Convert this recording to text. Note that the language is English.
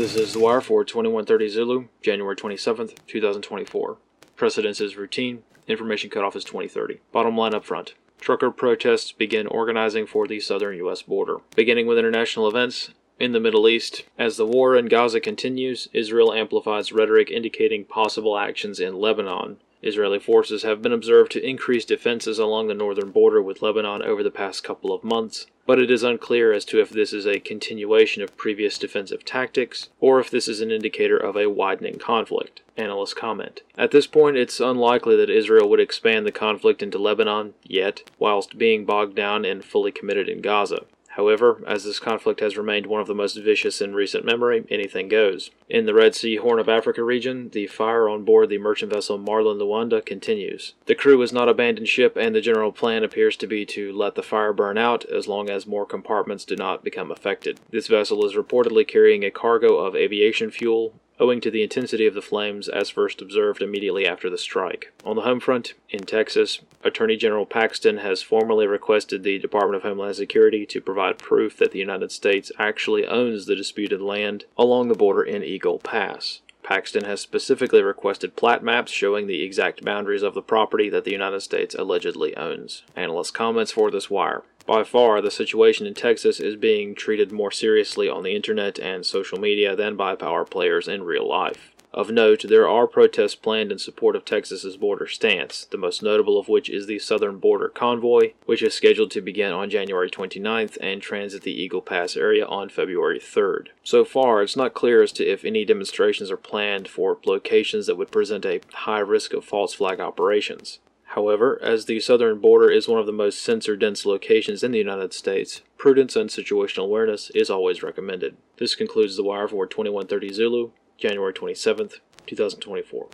This is The Wire for 2130 Zulu, January 27th, 2024. Precedence is routine. Information cutoff is 2030. Bottom line up front. Trucker protests begin organizing for the southern U.S. border. Beginning with international events, in the Middle East, as the war in Gaza continues, Israel amplifies rhetoric indicating possible actions in Lebanon. Israeli forces have been observed to increase defenses along the northern border with Lebanon over the past couple of months, but it is unclear as to if this is a continuation of previous defensive tactics or if this is an indicator of a widening conflict. Analysts comment. At this point, it's unlikely that Israel would expand the conflict into Lebanon yet, whilst being bogged down and fully committed in Gaza. However, as this conflict has remained one of the most vicious in recent memory, anything goes. In the Red Sea Horn of Africa region, the fire on board the merchant vessel Marlin Luanda continues. The crew has not abandoned ship, and the general plan appears to be to let the fire burn out as long as more compartments do not become affected. This vessel is reportedly carrying a cargo of aviation fuel, owing to the intensity of the flames as first observed immediately after the strike. On the home front, in Texas, Attorney General Paxton has formally requested the Department of Homeland Security to provide proof that the United States actually owns the disputed land along the border in Eagle Pass. Paxton has specifically requested plat maps showing the exact boundaries of the property that the United States allegedly owns. Analyst comments for this wire. By far, the situation in Texas is being treated more seriously on the internet and social media than by power players in real life. Of note, there are protests planned in support of Texas's border stance, the most notable of which is the Southern Border Convoy, which is scheduled to begin on January 29th and transit the Eagle Pass area on February 3rd. So far, it's not clear as to if any demonstrations are planned for locations that would present a high risk of false flag operations. However, as the southern border is one of the most sensor dense locations in the United States, prudence and situational awareness is always recommended. This concludes the wire for 2130 Zulu, January 27th, 2024.